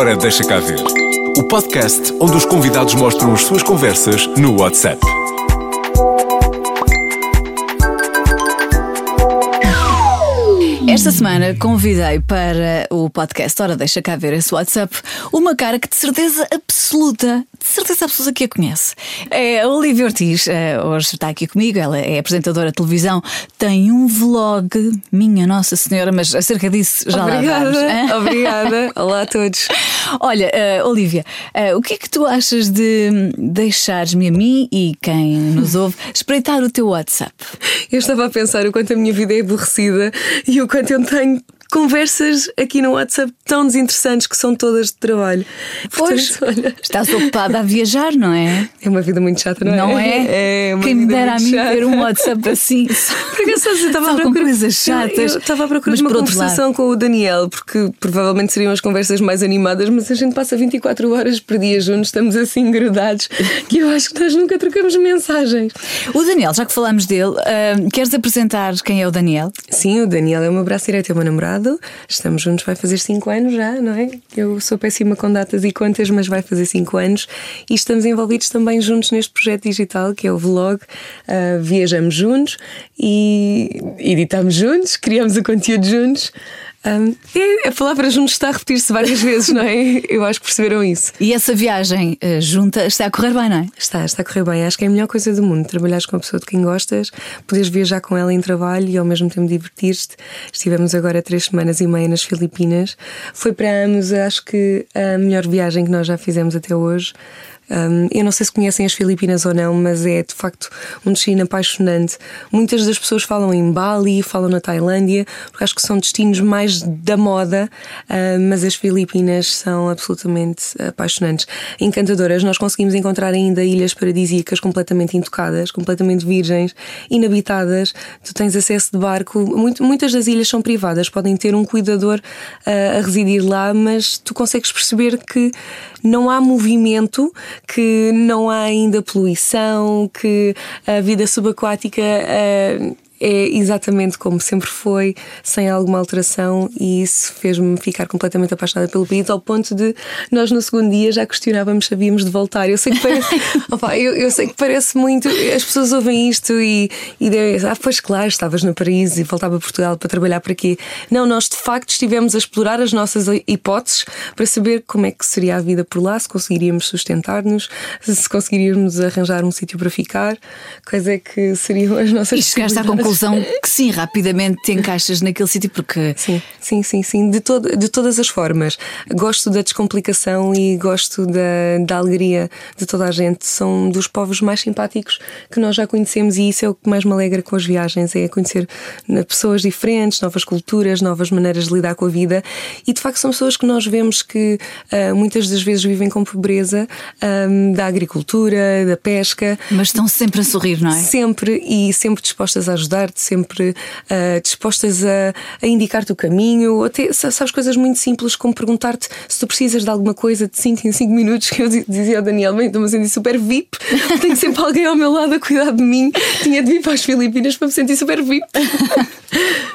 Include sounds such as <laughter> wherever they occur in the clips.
Ora, deixa cá ver. O podcast onde os convidados mostram as suas conversas no WhatsApp. Esta semana convidei para o podcast Ora Deixa Cá Ver esse WhatsApp uma cara que de certeza absoluta, de certeza absoluta que a conhece. É a Olivia Ortiz, eh, hoje está aqui comigo, ela é apresentadora de televisão, tem um vlog, minha Nossa Senhora, mas acerca disso já Obrigada, lá vamos. <laughs> obrigada. Olá a todos. Olha, eh, Olivia, eh, o que é que tu achas de deixares-me a mim e quem nos ouve espreitar o teu WhatsApp? Eu estava a pensar o quanto a minha vida é aborrecida e o quanto eu tenho conversas aqui no WhatsApp tão desinteressantes que são todas de trabalho. Pois, Portanto, olha, estás ocupada a viajar, não é? é uma vida muito chata, não é? Não é? <laughs> É uma Quem me dera a mim chata. ter um WhatsApp <laughs> assim. Porque eu só estava Só à com procura coisas chatas. Eu estava à procura Mas de uma conversação com o Daniel, porque provavelmente seriam as conversas mais animadas, mas a gente passa 24 horas por dia juntos, estamos assim grudados que eu acho que nós nunca trocamos mensagens. O Daniel, já que falamos dele, ah, queres apresentar quem é o Daniel? Sim, o Daniel é o meu braço direito, é o meu namorado. Estamos juntos, vai fazer 5 anos já, não é? Eu sou péssima com datas e contas, mas vai fazer 5 anos. E estamos envolvidos também juntos neste projeto digital que é o Vlog. Ah, viajamos juntos e editamos juntos, criamos o conteúdo juntos. Um, a palavra juntos está a repetir-se várias vezes, não é? Eu acho que perceberam isso. E essa viagem ah, junta está a correr bem, não é? Está, está a correr bem. Acho que é a melhor coisa do mundo. Trabalhares com a pessoa de quem gostas, poderes viajar com ela em trabalho e ao mesmo tempo divertir-te. Estivemos agora três semanas e meia nas Filipinas. Foi para ambos, acho que a melhor viagem que nós já fizemos até hoje. Um, eu não sei se conhecem as Filipinas ou não, mas é de facto um destino apaixonante. Muitas das pessoas falam em Bali, falam na Tailândia, porque acho que são destinos mais da moda, uh, mas as Filipinas são absolutamente apaixonantes, encantadoras. Nós conseguimos encontrar ainda ilhas paradisíacas completamente intocadas, completamente virgens, inabitadas. Tu tens acesso de barco. Muito- muitas das ilhas são privadas, podem ter um cuidador uh, a residir lá, mas tu consegues perceber que não há movimento, que não há ainda poluição, que a vida subaquática uh, é exatamente como sempre foi, sem alguma alteração, e isso fez-me ficar completamente apaixonada pelo país, ao ponto de nós no segundo dia já questionávamos se havíamos de voltar. Eu sei que parece, <laughs> Opa, eu, eu sei que parece muito, as pessoas ouvem isto e, e devem, ah, pois claro, estavas no paraíso e voltava a Portugal para trabalhar para aqui. Não, nós de facto estivemos a explorar as nossas hipóteses para saber como é que seria a vida por lá, se conseguiríamos sustentar-nos, se conseguiríamos arranjar um sítio para ficar, quais é que seriam as nossas E chegaste à. Conclusão que sim, rapidamente te encaixas naquele sítio porque. Sim, sim, sim, sim. De, todo, de todas as formas. Gosto da descomplicação e gosto da, da alegria de toda a gente. São dos povos mais simpáticos que nós já conhecemos e isso é o que mais me alegra com as viagens: é conhecer né, pessoas diferentes, novas culturas, novas maneiras de lidar com a vida. E de facto são pessoas que nós vemos que ah, muitas das vezes vivem com pobreza ah, da agricultura, da pesca. Mas estão sempre a sorrir, não é? Sempre e sempre dispostas a ajudar-te, sempre ah, dispostas a, a indicar-te o caminho, ou até sa- sabes coisas muito simples como perguntar-te se tu precisas de alguma coisa de 5 em 5 minutos, que eu di- dizia ao Daniel, bem, estou-me a sentir super VIP, tenho sempre alguém ao meu lado a cuidar de mim, tinha de vir para as Filipinas para me sentir super VIP. <laughs>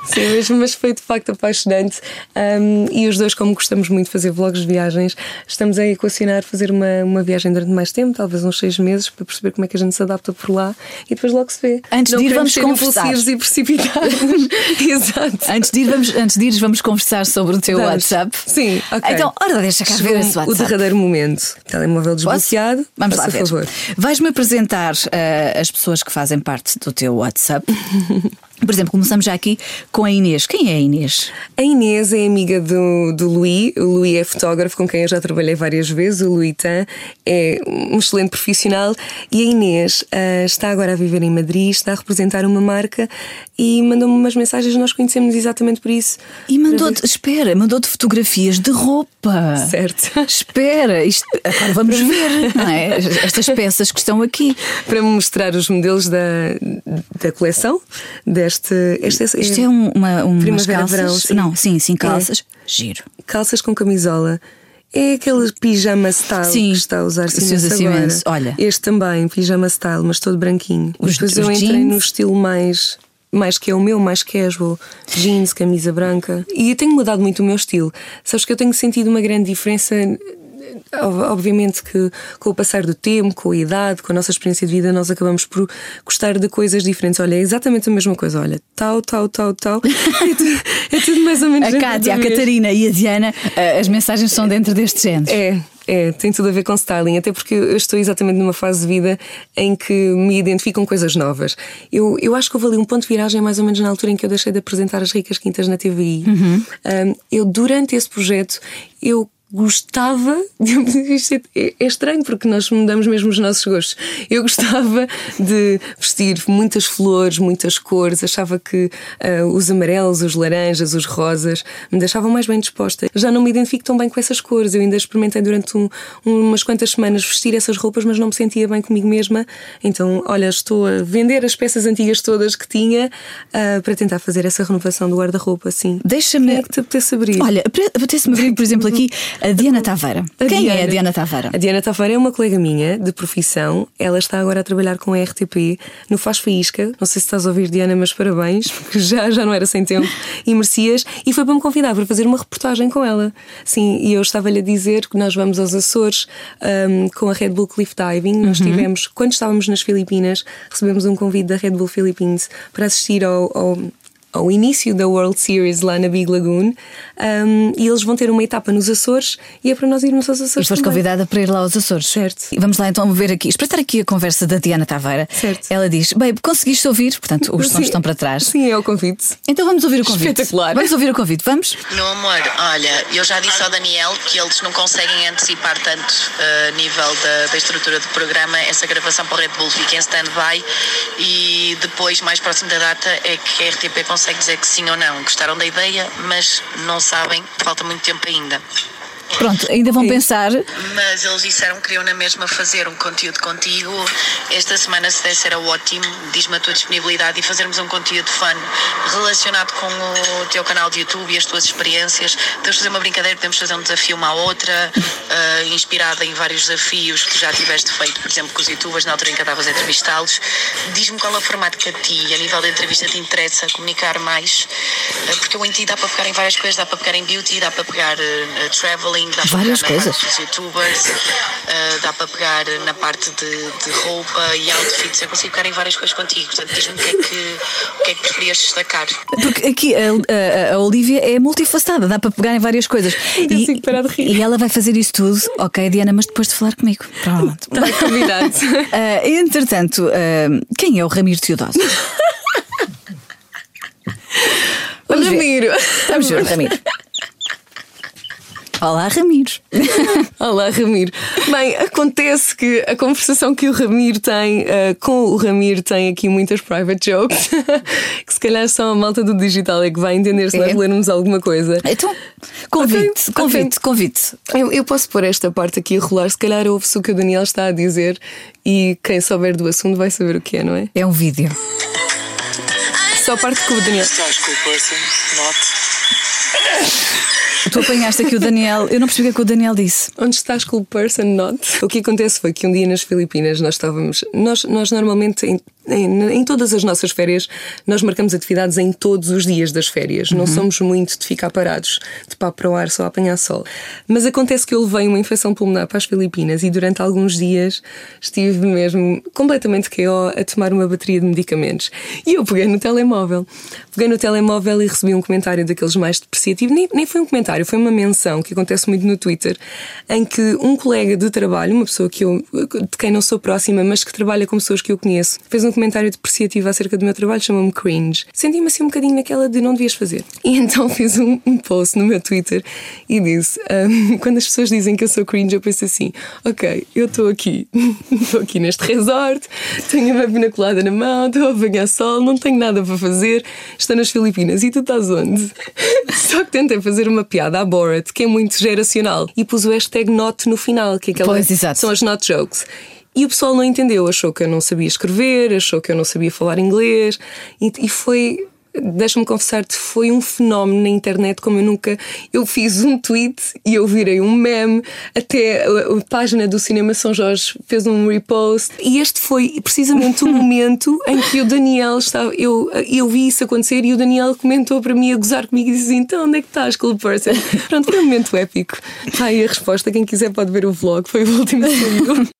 Sim, mas, mas foi de facto apaixonante. Um, e os dois, como gostamos muito de fazer vlogs de viagens, estamos a equacionar fazer uma, uma viagem durante mais tempo, talvez uns seis meses, para perceber como é que a gente se adapta por lá e depois logo se vê. Antes Não de ir, vamos conversar. E precipitados. <laughs> Exato. Antes de, ir, vamos, antes de ires, vamos conversar sobre o teu Vamos. WhatsApp. Sim, ok. Então, ora, deixa cá Chegou ver esse O WhatsApp. derradeiro momento. Telemóvel Posso? desbloqueado. Vamos lá ver. favor. Vais-me apresentar ah, as pessoas que fazem parte do teu WhatsApp. <laughs> Por exemplo, começamos já aqui com a Inês. Quem é a Inês? A Inês é amiga do, do Louis. O Louis é fotógrafo com quem eu já trabalhei várias vezes. O Louis Tan é um excelente profissional. E a Inês ah, está agora a viver em Madrid, está a representar uma marca e mandou-me umas mensagens. Nós conhecemos exatamente por isso. E mandou-te, espera, mandou-te fotografias de roupa. Certo. <laughs> Espera, isto, agora vamos ver, não é? Estas peças que estão aqui. Para mostrar os modelos da, da coleção deste. Este, Isto é um- uma, umas Primavera, calças. verão, sim. Não, sim, sim, É. calças. Giro. calças com camisola. É aquele pijama style Sim, que está a usar se usa agora. imenso. Olha. este também, pijama style, mas todo branquinho. Os- Depois os eu entrei jeans. no estilo mais mais que é o meu, mais casual, jeans, camisa branca. E eu tenho mudado muito o meu estilo. Sabes que eu tenho sentido uma grande diferença Obviamente que com o passar do tempo, com a idade, com a nossa experiência de vida, nós acabamos por gostar de coisas diferentes. Olha, é exatamente a mesma coisa. Olha, tal, tal, tal, tal. É tudo, é tudo mais ou menos. A Cátia, a Catarina e a Diana, eh, as mensagens são dentro deste género. É, é, tem tudo a ver com styling, até porque eu estou exatamente numa fase de vida em que me identifico com coisas novas. Eu, eu acho que houve ali um ponto de viragem mais ou menos na altura em que eu deixei de apresentar as Ricas Quintas na TVI. Uhum. Um, eu, durante esse projeto, eu gostava. <laughs> Isto é, é, estranho porque nós mudamos mesmo os nossos gostos. Eu gostava de vestir muitas flores, muitas cores, achava que uh, os amarelos, os laranjas, os rosas me deixavam mais bem disposta. Já não me identifico tão bem com essas cores. Eu ainda experimentei durante um, umas quantas semanas vestir essas roupas, mas não me sentia bem comigo mesma. Então, olha, estou a vender as peças antigas todas que tinha uh, para tentar fazer essa renovação do guarda-roupa, assim. Deixa-me. É que te apetece abrir? Olha, apetece-me abrir, por exemplo, aqui <laughs> a Diana Taveira. A Quem Diana, é a Diana Taveira? A Diana Taveira é uma colega minha de profissão. Ela está agora a trabalhar com a RTP no Faz Faísca. Não sei se estás a ouvir, Diana, mas parabéns, porque já, já não era sem tempo e merecias. E foi para me convidar para fazer uma reportagem com ela. Sim, e eu estava-lhe a dizer que nós vamos aos Açores um, com a Red Bull Cliff Diving. Nós uhum. tivemos, quando estávamos nas Filipinas, recebemos um convite da Red Bull Philippines para assistir ao, ao ao início da World Series lá na Big Lagoon um, e eles vão ter uma etapa nos Açores e é para nós irmos aos Açores. E foste convidada para ir lá aos Açores. Certo. E vamos lá então ver aqui, espreitar aqui a conversa da Diana Taveira. Certo. Ela diz: Babe, conseguiste ouvir? Portanto, os sons estão para trás. Sim, é o convite. Então vamos ouvir o convite. Espetacular. Vamos ouvir o convite, vamos? Meu amor, olha, eu já disse ao Daniel que eles não conseguem antecipar tanto a uh, nível da, da, estrutura do programa. Essa gravação para o Red Bull fica em stand-by e depois, mais próximo da data, é que a RTP consegue dizer que sim ou não, gostaram da ideia, mas não sabem, falta muito tempo ainda. Pronto, ainda vão pensar. Mas eles disseram que queriam na mesma fazer um conteúdo contigo. Esta semana, se desse, era ótimo. Diz-me a tua disponibilidade e fazermos um conteúdo fun relacionado com o teu canal de YouTube e as tuas experiências. Podemos fazer uma brincadeira, podemos fazer um desafio uma à outra, uh, inspirada em vários desafios que já tiveste feito, por exemplo, com os youtubers, na altura em que estavas a entrevistá-los. Diz-me qual é o formato que a ti, a nível da entrevista, te interessa comunicar mais, uh, porque eu em ti dá para pegar em várias coisas, dá para pegar em beauty, dá para pegar uh, traveling dá Várias para coisas. Dos youtubers, uh, dá para pegar na parte de, de, roupa e outfits. Eu consigo pegar em várias coisas contigo. Portanto, diz-me o que, é que, o que é que preferias destacar. Porque aqui a, a, a, Olivia é multifacetada, dá para pegar em várias coisas. <laughs> E, parar de rir. e ela vai fazer isso tudo, ok, Diana, mas depois de falar comigo. Pronto. Está convidado. uh, entretanto, uh, quem é o Ramiro Teodósio? <laughs> Vamos Ramiro. Vamos ver, Ramiro. Olá, Ramiro. <laughs> Olá, Ramiro. Bem, acontece que a conversação que o Ramiro tem uh, com o Ramiro tem aqui muitas private jokes <laughs> que se calhar só a malta do digital é que vai entender se é. nós lermos alguma coisa. Então, convite, okay, convite, okay. convite. Eu, eu, posso pôr esta parte aqui a rolar, se calhar ouve-se o que o Daniel está a dizer e quem souber do assunto vai saber o que é, não é? É um vídeo. Só a parte que o Daniel. Estás com o person, not. Tu apanhaste aqui o Daniel. Eu não percebi o que, é o Daniel disse. Onde estás com o person not? O que acontece foi que um dia nas Filipinas nós estávamos. Nós, nós normalmente em em, em, todas as nossas férias, nós marcamos atividades em todos os dias das férias. Uhum. Não somos muito de ficar parados, de pá para o ar só a apanhar sol. Mas acontece que eu levei uma infecção pulmonar para as Filipinas e durante alguns dias estive mesmo completamente KO a tomar uma bateria de medicamentos. E eu peguei no telemóvel. Peguei no telemóvel e recebi um comentário daqueles mais depreciativos. Nem, nem foi um comentário, foi uma menção que acontece muito no Twitter, em que um colega de trabalho, uma pessoa que eu, de quem não sou próxima, mas que trabalha com pessoas que eu conheço, fez um comentário depreciativo acerca do meu trabalho, chamou-me cringe. Senti-me assim um bocadinho naquela de não devias fazer. E então fiz um, um post no meu Twitter e disse: um, quando as pessoas dizem que eu sou cringe, eu penso assim: ok, eu estou aqui, <laughs> estou aqui neste resort, tenho uma binaculada na mão, estou a apanhar sol, não tenho nada para fazer, estou nas Filipinas e tu estás onde? <laughs> Só que tentei fazer uma piada à Borat, que é muito geracional, e pus o hashtag not no final, que é aquela, pois, exato. são as not jokes. E o pessoal não entendeu, achou que eu não sabia escrever, achou que eu não sabia falar inglês e, e foi deixa-me confessar-te, foi um fenómeno na internet como eu nunca. Eu fiz um tweet e eu virei um meme, até a, página do Cinema São Jorge fez um repost. E este foi precisamente o <laughs> momento em que o Daniel estava. Eu, eu vi isso acontecer e o Daniel comentou para mim a gozar comigo e disse: Então, onde é que estás, Cool Person? Pronto, foi um momento épico. Está aí a resposta. Quem quiser pode ver o vlog, foi o último que.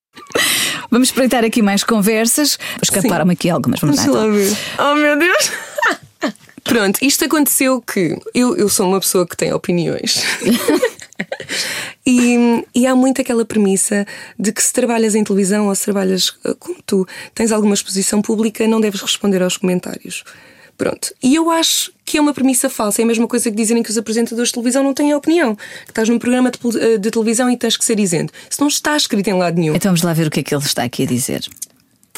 Vamos espreitar aqui mais conversas. Escaparam-me aqui algumas, vamos lá. Então. Oh meu Deus! Pronto, isto aconteceu que eu, eu sou uma pessoa que tem opiniões. <laughs> e, e há muito aquela premissa de que se trabalhas em televisão ou se trabalhas eh, como tu, tens alguma exposição pública, não deves responder aos comentários. Pronto. E eu acho que é uma premissa falsa. É a mesma coisa que dizerem que os apresentadores de televisão não têm opinião. Que estás num programa de, eh, de televisão e tens que ser isento. Isso não está escrito em lado nenhum. Então vamos lá ver o que é que ele está aqui a dizer.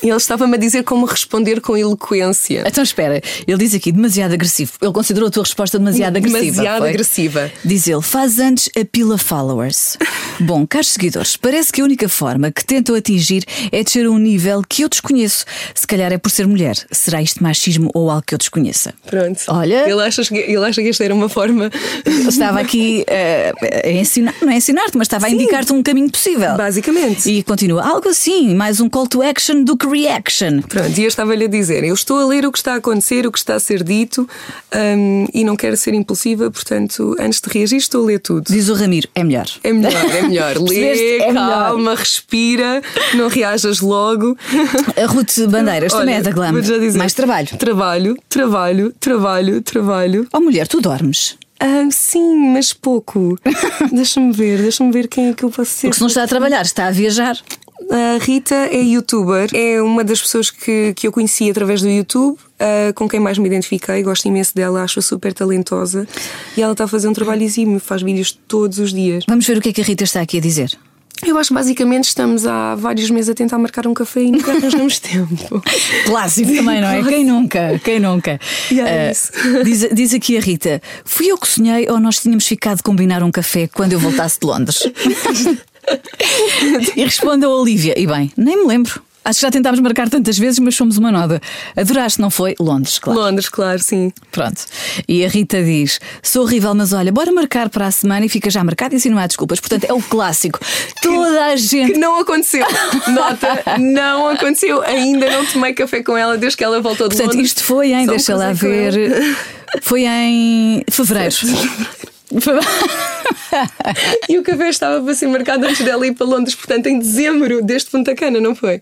E ele estava-me a dizer como responder com eloquência. Então espera, ele diz aqui demasiado agressivo. Ele considerou a tua resposta demasiado agressiva. Demasiado foi? agressiva. Diz ele, faz antes a pila followers. <laughs> Bom, caros seguidores, parece que a única forma que tentam atingir é descer a um nível que eu desconheço. Se calhar é por ser mulher. Será isto machismo ou algo que eu desconheça? Pronto. Olha. Ele acha, que- ele acha que esta era uma forma. Estava aqui eh, a ensinar, não é ensinar-te, mas estava a indicar-te um caminho possível. Basicamente. E continua, algo assim, mais um call to action do que reaction. Pronto, e eu estava-lhe a dizer: eu estou a ler o que está a acontecer, o que está a ser dito hum, e não quero ser impulsiva, portanto, antes de reagir, estou a ler tudo. Diz o Ramiro, é melhor. É melhor, é melhor. <laughs> Lê? É melhor. calma, respira, não reajas logo. A Ruth Bandeiras também é da Glam. dizer. Mais trabalho. Trabalho, trabalho, trabalho, trabalho. Oh mulher, tu dormes. Ah, sim, mas pouco. <laughs> deixa-me ver, deixa-me ver quem é que eu posso ser. Porque se não está a trabalhar, está a viajar. A Rita é youtuber, é uma das pessoas que, que eu conheci através do YouTube, ah, com quem mais me identifiquei. Gosto imenso dela, acho-a super talentosa e ela está a fazer um trabalho exímio, faz vídeos todos os dias. Vamos ver o que é que a Rita está aqui a dizer. Eu acho que basicamente estamos há vários meses a tentar marcar um café e nunca arranjamos <laughs> tempo. Clássico também, não é? Quem nunca? Quem nunca? E é Ah, isso. diz, diz aqui a Rita: fui eu que sonhei ou nós tínhamos ficado de combinar um café quando eu voltasse de Londres? <laughs> <laughs> e responde a Olivia: e bem, nem me lembro. Acho que já tentámos marcar tantas vezes, mas fomos uma nova. Adoraste, não foi? Londres, claro. Londres, claro, sim. Pronto. E a Rita diz: sou horrível, mas olha, bora marcar para a semana e fica já marcado e assim não há desculpas. Portanto, é o clássico. Toda a Que gente. não aconteceu. <laughs> Nota, não aconteceu. Ainda não tomei café com ela desde que ela voltou de Portanto, Londres. isto foi em, Só deixa lá ver. Foi em fevereiro. Foi- <laughs> E o café estava para ser marcado antes dela ir para Londres, portanto, em dezembro deste Punta Cana, não foi?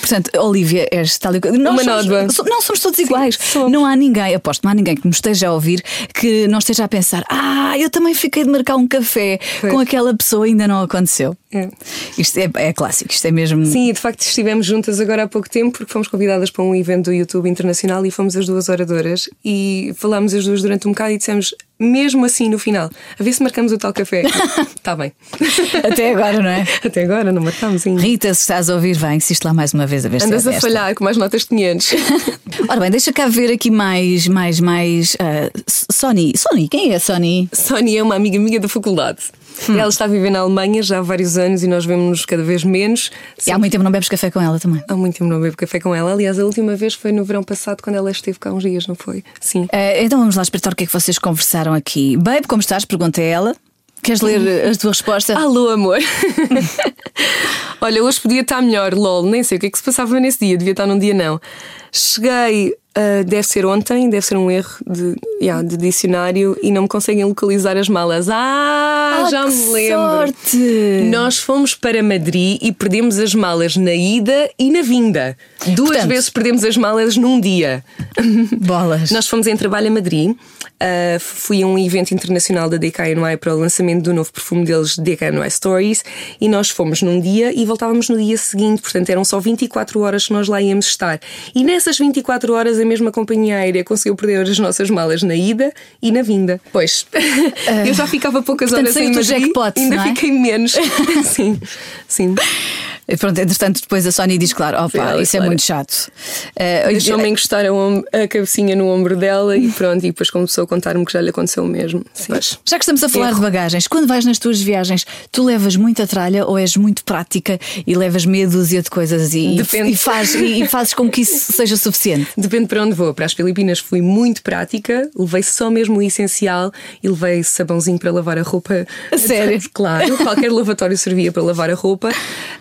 Portanto, Olivia, és tal e qual- Uma somos, nódoa. so- Não, somos todos iguais. somos. Não há ninguém, aposto, não há ninguém que nos esteja a ouvir que não esteja a pensar: ah, eu também fiquei de marcar um café Pois. com aquela pessoa ainda não aconteceu. É. Isto é, é clássico, isto é mesmo. Sim, e de facto estivemos juntas agora há pouco tempo porque fomos convidadas para um evento do YouTube internacional e fomos as duas oradoras e falámos as duas durante um bocado e dissemos, mesmo assim no final, a ver se marcamos o tal café. Está <laughs> bem. Até agora, não é? <laughs> Até agora não marcamos ainda. Rita, se estás a ouvir, vai, insiste lá mais uma vez a ver Andas se é a falhar com mais notas de 500. <laughs> Ora bem, deixa cá ver aqui mais, mais, mais. ah, Sony. Sony, quem é a Sony? Sónia é uma amiga minha da faculdade. Ela está a viver na Alemanha já há vários anos e nós vemos-nos cada vez menos. E há muito tempo não bebes café com ela também. Há muito tempo não bebo café com ela. Aliás, a última vez foi no verão passado, quando ela esteve cá uns dias, não foi? Sim. Eh, então vamos lá espreitar o que é que vocês conversaram aqui. Babe, como estás? Pergunta a ela. Queres ler a tua resposta? Alô, amor. <laughs> Olha, hoje podia estar melhor, lol. Nem sei o que é que se passava nesse dia, devia estar num dia não. Cheguei, ah, deve ser ontem, deve ser um erro de, yeah, de dicionário e não me conseguem localizar as malas. Ah, já que me lembro. sorte! Nós fomos para Madrid e perdemos as malas na ida e na vinda. Duas Portanto- vezes perdemos as malas num dia. <laughs> Bolas. Nós fomos em trabalho a Madrid. Uh, fui a um evento internacional da DKNY para o lançamento do novo perfume deles, DKNY Stories, e nós fomos num dia e voltávamos no dia seguinte, portanto eram só 24 horas que nós lá íamos estar. E nessas 24 horas a mesma companhia aérea conseguiu perder as nossas malas na ida e na vinda. Pois, <laughs> eu já ficava poucas portanto, horas em Madrid, jackpot, ainda é? fiquei menos. <laughs> sim, sim. E pronto, entretanto, depois a Sónia diz, claro, opa, Ela, isso é claro. muito chato. Uh, Deixou-me encostar a, a cabecinha no ombro dela e pronto, e depois começou a contar-me que já lhe aconteceu o mesmo. Já que estamos a falar de bagagens, quando vais nas tuas viagens, tu levas muita tralha ou és muito prática e levas meia dúzia de coisas e, e, faz, e, e fazes com que isso seja suficiente? Depende para onde vou. Para as Filipinas fui muito prática, levei só mesmo o essencial e levei sabãozinho para lavar a roupa. A sério? <laughs> Claro, qualquer lavatório servia para lavar a roupa.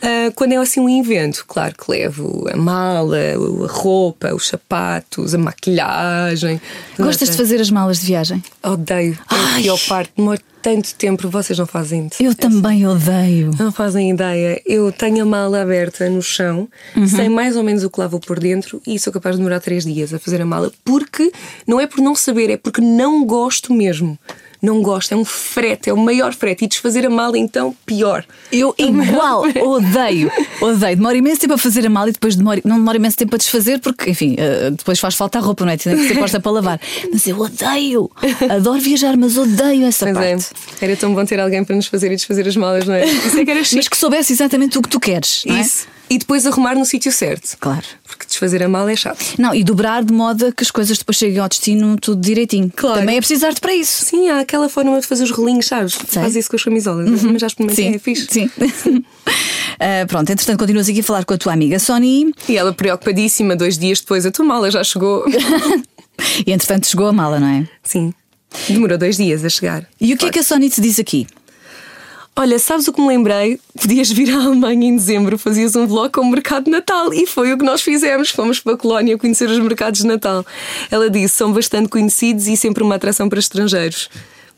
Ah, quando é assim um evento, claro que levo a mala, a roupa, os sapatos, a maquilhagem. Gostas de fazer as malas de viagem? Odeio. Ai. parte. Demora tanto tempo, vocês não fazem isso. Eu também odeio. Não fazem ideia. Eu tenho a mala aberta no chão, Uhum. sei mais ou menos o que lá vou por dentro e sou capaz de demorar três dias a fazer a mala, porque não é por não saber, é porque não gosto mesmo. Não gosto, é um frete, é o maior frete. E desfazer a mala, então, pior. Eu igual, odeio, odeio. Demora imenso tempo a fazer a mala e depois demora, não demora imenso tempo a desfazer, porque, enfim, eh, depois faz falta a roupa, não é? Tem que ser posta para lavar. Mas eu odeio, adoro viajar, mas odeio essa Mas é, parte. era tão bom ter alguém para nos fazer e desfazer as malas, não é? Isso é que era chique. Mas que soubesse exatamente o que tu queres. não é? Isso. E depois arrumar no sítio certo. Claro. Desfazer a mala é chato. Não, e dobrar de modo que as coisas depois cheguem ao destino tudo direitinho. Claro. Também é precisar-te para isso. Sim, há aquela forma de fazer os rolinhos, sabes? Faz isso com as camisolas. Mas já experimentei, é fixe. Sim. <laughs> Ah, pronto, entretanto, continuas aqui a falar com a tua amiga Sony E ela preocupadíssima, dois dias depois, a tua mala já chegou. <laughs> e entretanto chegou a mala, não é? Sim. Demorou dois dias a chegar. E o que é que a Sony te diz aqui? Olha, sabes o que me lembrei? Podias vir à Alemanha em dezembro, fazias um vlog com o mercado de Natal e foi o que nós fizemos. Fomos para a Colónia conhecer os mercados de Natal. Ela disse: são bastante conhecidos e sempre uma atração para estrangeiros.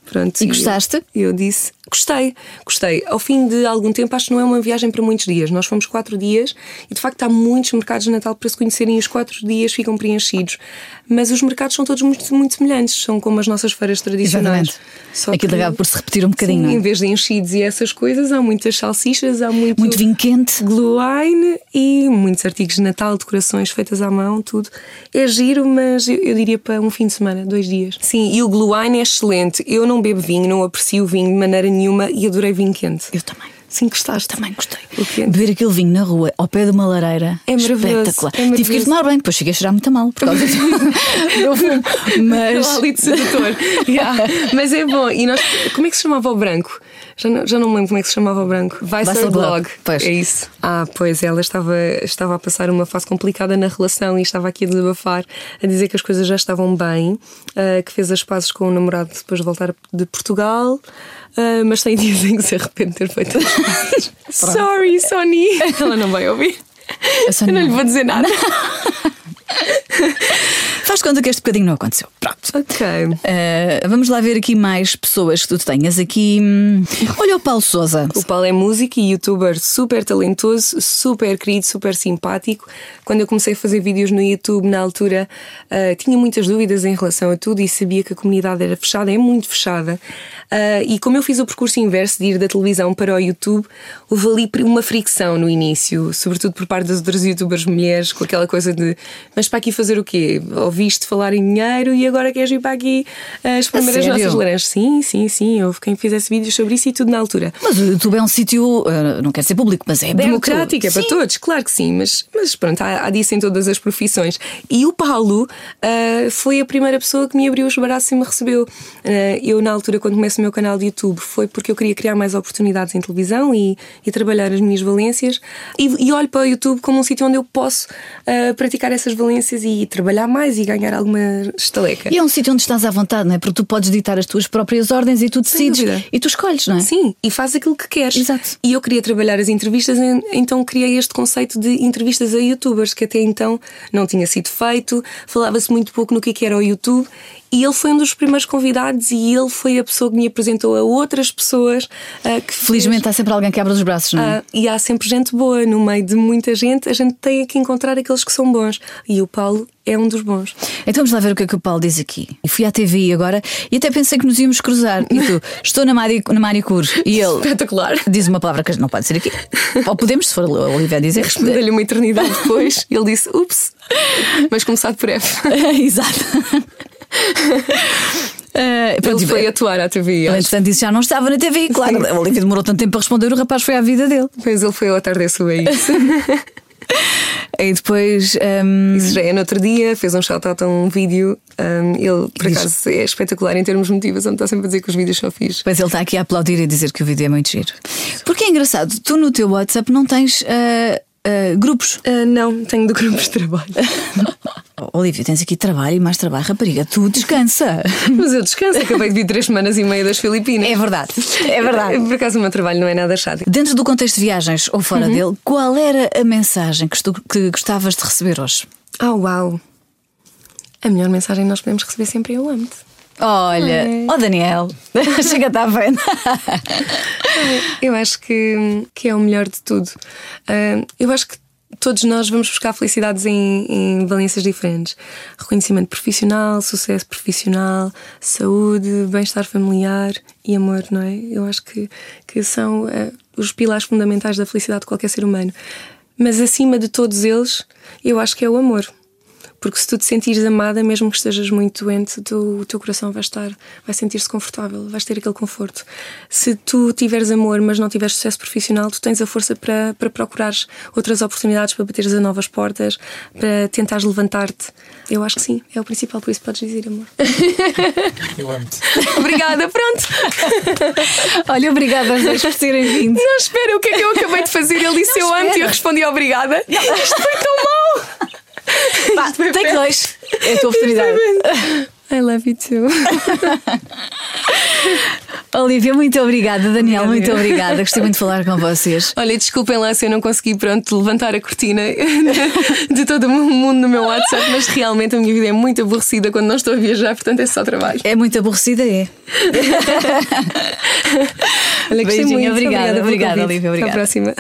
Pronto, E gostaste? Eu, eu disse: gostei, gostei. Ao fim de algum tempo, acho que não é uma viagem para muitos dias. Nós fomos quatro dias e de facto há muitos mercados de Natal para se conhecerem e os quatro dias ficam preenchidos. Mas os mercados são todos muito, muito semelhantes, são como as nossas feiras tradicionais. Exatamente. Só Aquilo que- acaba por se repetir um bocadinho, Sim, não é? Em vez de enchidos e essas coisas, há muitas salsichas, há muito, Muito vinho quente. Glühwein e muitos artigos de Natal, decorações feitas à mão, tudo. É giro, mas eu, eu diria para um fim de semana, dois dias. Sim, e o Glühwein é excelente. Eu não bebo vinho, não aprecio vinho de maneira nenhuma e adorei vinho quente. Eu também. Sim, gostaste? Também gostei. Beber aquele vinho na rua, ao pé de uma lareira. É Espetacular. é Tive que ir tomar bem, depois cheguei a cheirar muito mal por causa do <laughs> fumo. Mas. O hálito sedutor. <laughs> Yeah. Mas é bom. E nós, como é que se chamava o branco? Já não, já não me lembro como é que se chamava o branco. Weisserblog. Weisserblog. Pois. É isso. Ah, pois ela estava, estava a passar uma fase complicada na relação e estava aqui a desabafar, a dizer que as coisas já estavam bem, ah, que fez as pazes com o namorado depois de voltar de Portugal. ah, mas tem dias em que se arrepende de ter feito as pazes. <laughs> Sorry, Sony. <laughs> Ela não vai ouvir. Eu não lhe vou dizer nada. <laughs> Faz conta que este bocadinho não aconteceu. Pronto. Ok. Uh, vamos lá ver aqui mais pessoas que tu tenhas aqui. Hum, Olha o Paulo Souza. O Paulo é músico e youtuber super talentoso, super querido, super simpático. Quando eu comecei a fazer vídeos no YouTube, na altura, ah, tinha muitas dúvidas em relação a tudo e sabia que a comunidade era fechada, é muito fechada. Ah, e como eu fiz o percurso inverso de ir da televisão para o YouTube, houve ali uma fricção no início, sobretudo por parte das outras youtubers mulheres, com aquela coisa de mas para aqui fazer o quê? Ouviste falar em dinheiro e agora queres vir para aqui ah, as nossas laranjas? Sim, sim, sim. Houve quem fizesse vídeos sobre isso e tudo na altura. Mas o YouTube é um sítio, uh, não quer ser público, mas é aberto. Democrático, é para Sim. todos, claro que sim, mas, mas pronto, há, há disso em todas as profissões. E o Paulo ah, foi a primeira pessoa que me abriu os braços e me recebeu. Ah, eu, na altura, quando começo o meu canal de YouTube, foi porque eu queria criar mais oportunidades em televisão e, e trabalhar as minhas valências. E, e olho para o YouTube como um sítio onde eu posso ah, praticar essas valências e trabalhar mais e ganhar alguma estaleca. E é um sítio onde estás à vontade, não é? Porque tu podes ditar as tuas próprias ordens e tu decides. E tu escolhes, não é? Sim, e faz aquilo que queres. Exato. E eu queria trabalhar as entrevistas, en- então criei este conceito de entrevistas a youtubers, que até então não tinha sido feito, falava-se muito pouco no que é que era o YouTube. E ele foi um dos primeiros convidados e ele foi a pessoa que me apresentou a outras pessoas ah, que fez- Felizmente há sempre alguém que abre os braços, não é? ah, e há sempre gente boa no meio de muita gente. A gente tem que encontrar aqueles que são bons. E o Paulo é um dos bons. Então vamos lá ver o que é que o Paulo diz aqui. E fui à TVI agora e até pensei que nos íamos cruzar. E tu, <laughs> estou na, mari, na manicure. E ele Espetacular. diz uma palavra que não pode ser aqui. Ou podemos, se for a Olivia dizer. Respondeu-lhe uma eternidade depois. ele disse: Ups, mas começado por F. <laughs> Exato. Uh, Ele foi atuar à TV. Ele, entretanto, isso já não estava na TV, claro. A Olivia demorou tanto tempo para responder, o rapaz foi à vida dele. Pois ele foi ao atardecer a isso. <laughs> E depois. Um... Isso já é no outro dia, fez um shout-out a um vídeo. Um, ele, por acaso, é espetacular em termos de motivação, está sempre a dizer que os vídeos são fixos. Pois ele está aqui a aplaudir e dizer que o vídeo é muito giro. Porque é engraçado, tu no teu WhatsApp não tens. Uh, uh, grupos? Uh, não, tenho de grupos de trabalho. <laughs> Olivia, tens aqui trabalho e mais trabalho, rapariga, tu descansa. Mas eu descanso, acabei de vir três semanas e meia das Filipinas. É verdade, é verdade. Por acaso o meu trabalho não é nada chato. Dentro do contexto de viagens ou fora uhum. dele, qual era a mensagem que, tu, que gostavas de receber hoje? Oh, uau! A melhor mensagem que nós podemos receber sempre é eu amo-te. Olha, ó oh Daniel, <laughs> chega a estar bem. eu acho que, que é o melhor de tudo. Uh, eu acho que todos nós vamos buscar felicidades em, em, valências diferentes: reconhecimento profissional, sucesso profissional, saúde, bem-estar familiar e amor, não é? Eu acho que, que são uh, os pilares fundamentais da felicidade de qualquer ser humano. Mas acima de todos eles, eu acho que é o amor. Porque se tu te sentires amada, mesmo que estejas muito doente, tu, o teu coração vai estar, vai sentir-se confortável, vais ter aquele conforto. Se tu tiveres amor, mas não tiveres sucesso profissional, tu tens a força para, para procurares outras oportunidades, para bateres a novas portas, para tentares levantar-te. Eu acho que sim, é o principal, por isso podes dizer amor. <laughs> Eu amo-te. obrigada, pronto. <laughs> Olha, obrigada a vocês por terem vindo. Não, espera, o que é que eu acabei de fazer? Ele disse não, eu amo e eu respondi obrigada. Não. Isto foi tão mal. Pá, tem dois. É a tua oportunidade. I love you too. <laughs> Olivia, muito obrigada. Daniel, muito obrigada. Gostei muito de falar com vocês. Olha, desculpem lá se eu não consegui pronto, levantar a cortina <laughs> de todo o mundo no meu WhatsApp, mas realmente a minha vida é muito aborrecida quando não estou a viajar, portanto é só trabalho. É muito aborrecida, é. <laughs> Olha, Beijinho, muito. obrigada, obrigada, obrigada Olivia. Obrigada. Até à próxima.